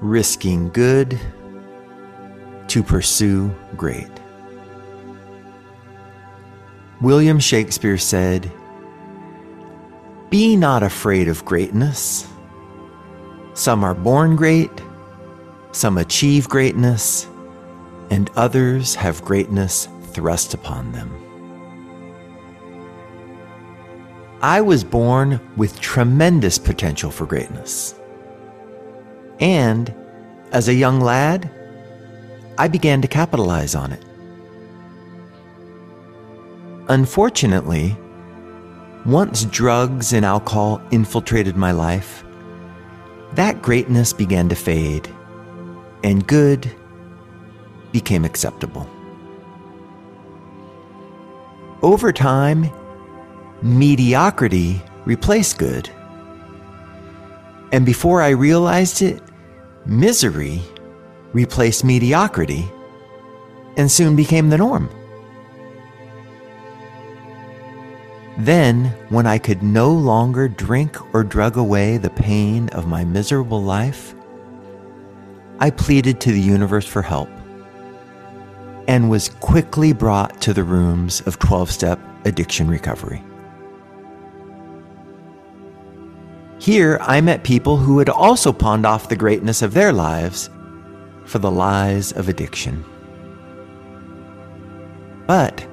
risking good to pursue great. William Shakespeare said, Be not afraid of greatness. Some are born great, some achieve greatness, and others have greatness thrust upon them. I was born with tremendous potential for greatness. And as a young lad, I began to capitalize on it. Unfortunately, once drugs and alcohol infiltrated my life, that greatness began to fade, and good became acceptable. Over time, mediocrity replaced good. And before I realized it, misery replaced mediocrity and soon became the norm. Then, when I could no longer drink or drug away the pain of my miserable life, I pleaded to the universe for help and was quickly brought to the rooms of 12 step addiction recovery. Here, I met people who had also pawned off the greatness of their lives for the lies of addiction. But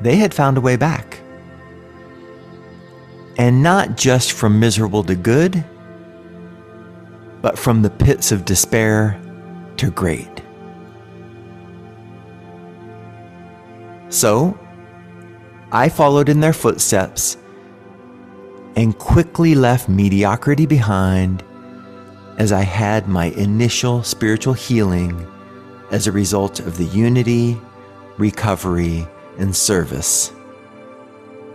they had found a way back. And not just from miserable to good, but from the pits of despair to great. So, I followed in their footsteps and quickly left mediocrity behind as I had my initial spiritual healing as a result of the unity, recovery, and service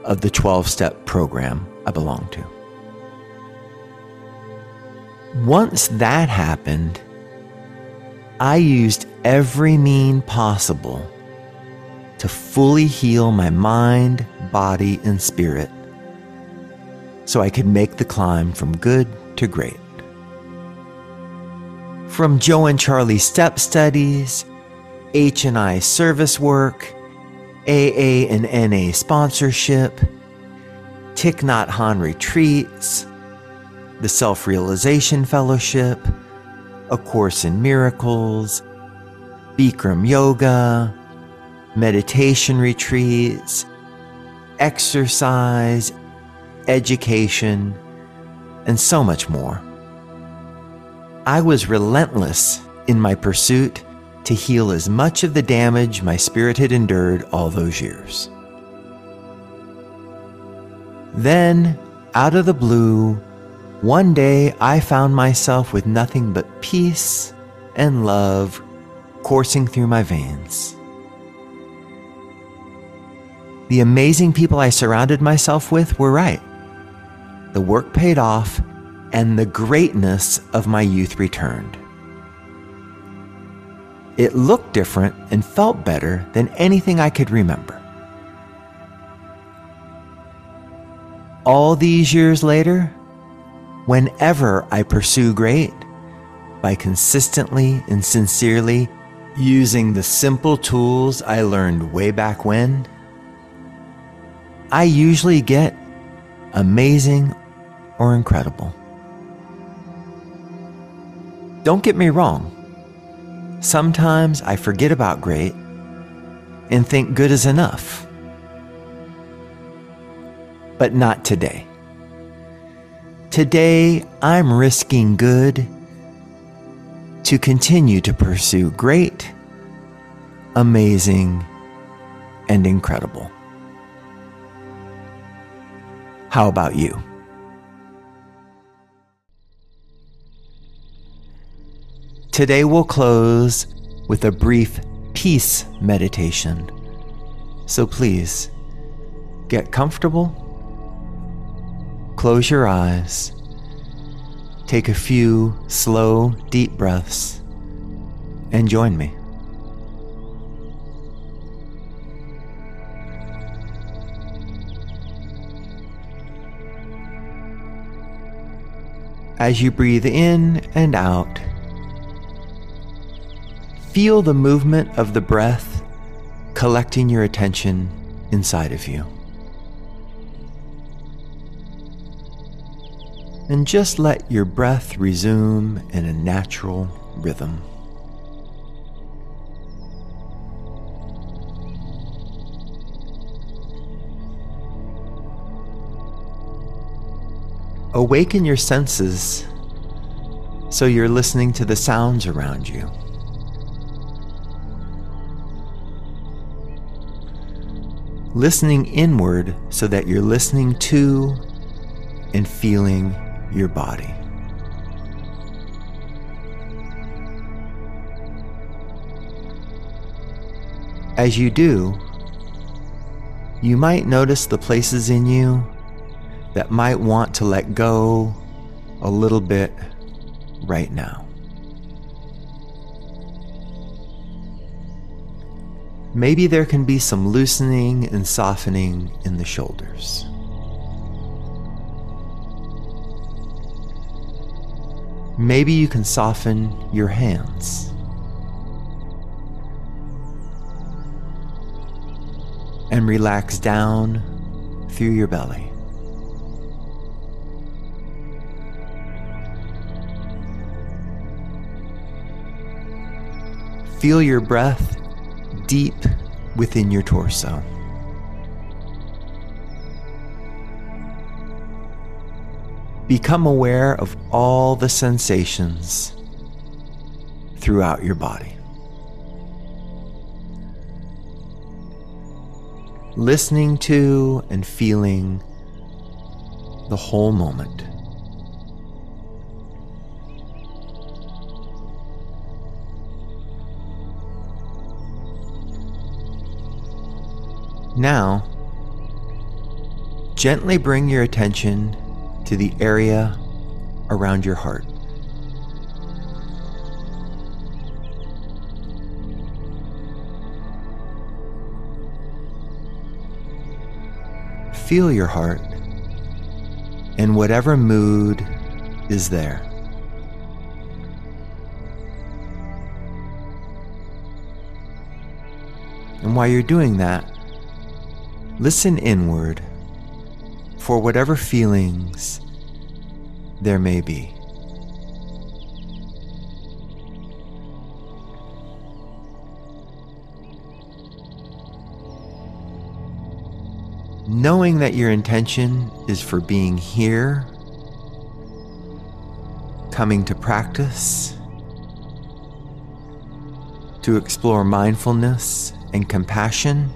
of the 12 step program I belong to. Once that happened, I used every mean possible to fully heal my mind, body, and spirit so I could make the climb from good to great. From Joe and Charlie step studies, H&I service work, AA and NA sponsorship, Thich Nhat retreats, the Self Realization Fellowship, A Course in Miracles, Bikram Yoga, meditation retreats, exercise, education, and so much more. I was relentless in my pursuit to heal as much of the damage my spirit had endured all those years. Then, out of the blue, one day I found myself with nothing but peace and love coursing through my veins. The amazing people I surrounded myself with were right the work paid off, and the greatness of my youth returned. It looked different and felt better than anything I could remember. All these years later, whenever I pursue great, by consistently and sincerely using the simple tools I learned way back when, I usually get amazing or incredible. Don't get me wrong. Sometimes I forget about great and think good is enough. But not today. Today, I'm risking good to continue to pursue great, amazing, and incredible. How about you? Today we'll close with a brief peace meditation. So please get comfortable, close your eyes, take a few slow, deep breaths, and join me. As you breathe in and out, feel the movement of the breath collecting your attention inside of you. And just let your breath resume in a natural rhythm. Awaken your senses so you're listening to the sounds around you. Listening inward so that you're listening to and feeling your body. As you do, you might notice the places in you that might want to let go a little bit right now. Maybe there can be some loosening and softening in the shoulders. Maybe you can soften your hands. And relax down through your belly. Feel your breath deep within your torso. Become aware of all the sensations throughout your body. Listening to and feeling the whole moment. Now, gently bring your attention to the area around your heart. Feel your heart in whatever mood is there. And while you're doing that, Listen inward for whatever feelings there may be. Knowing that your intention is for being here, coming to practice, to explore mindfulness and compassion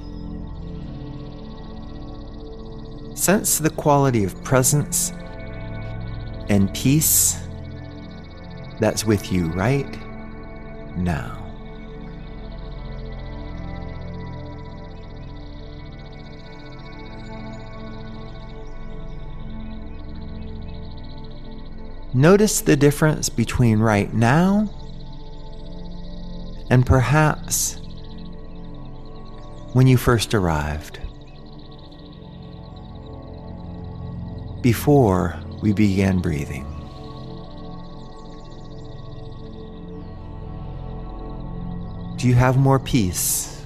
sense the quality of presence and peace that's with you right now. Notice the difference between right now and perhaps when you first arrived. Before we began breathing. Do you have more peace?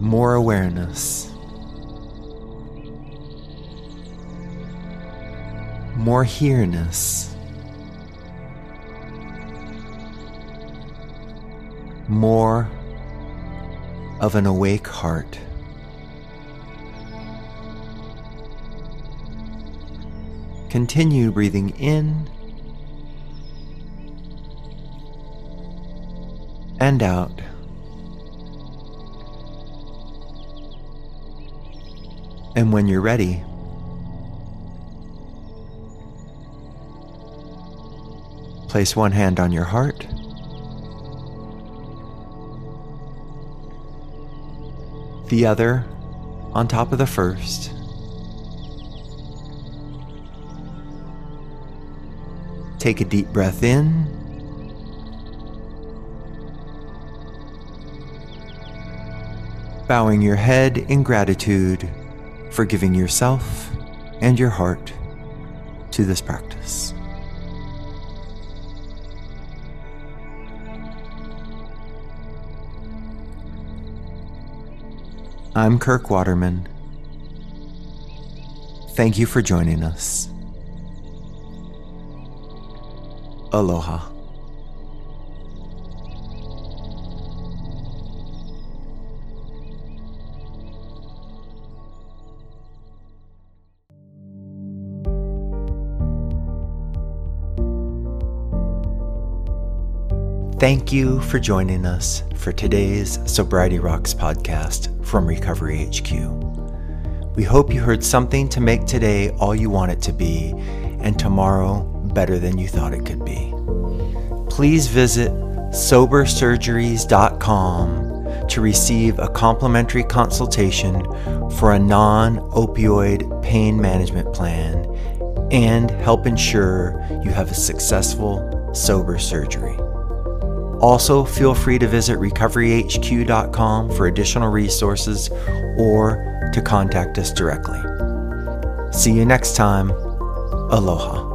More awareness? more here-ness, more of an awake heart. Continue breathing in and out. And when you're ready, place one hand on your heart. The other on top of the first. Take a deep breath in. Bowing your head in gratitude for giving yourself and your heart to this practice. I'm Kirk Waterman. Thank you for joining us. Aloha. Thank you for joining us for today's Sobriety Rocks podcast from Recovery HQ. We hope you heard something to make today all you want it to be, and tomorrow better than you thought it could be. Please visit sobersurgeries.com to receive a complimentary consultation for a non opioid pain management plan and help ensure you have a successful sober surgery. Also, feel free to visit recoveryhq.com for additional resources or to contact us directly. See you next time. Aloha.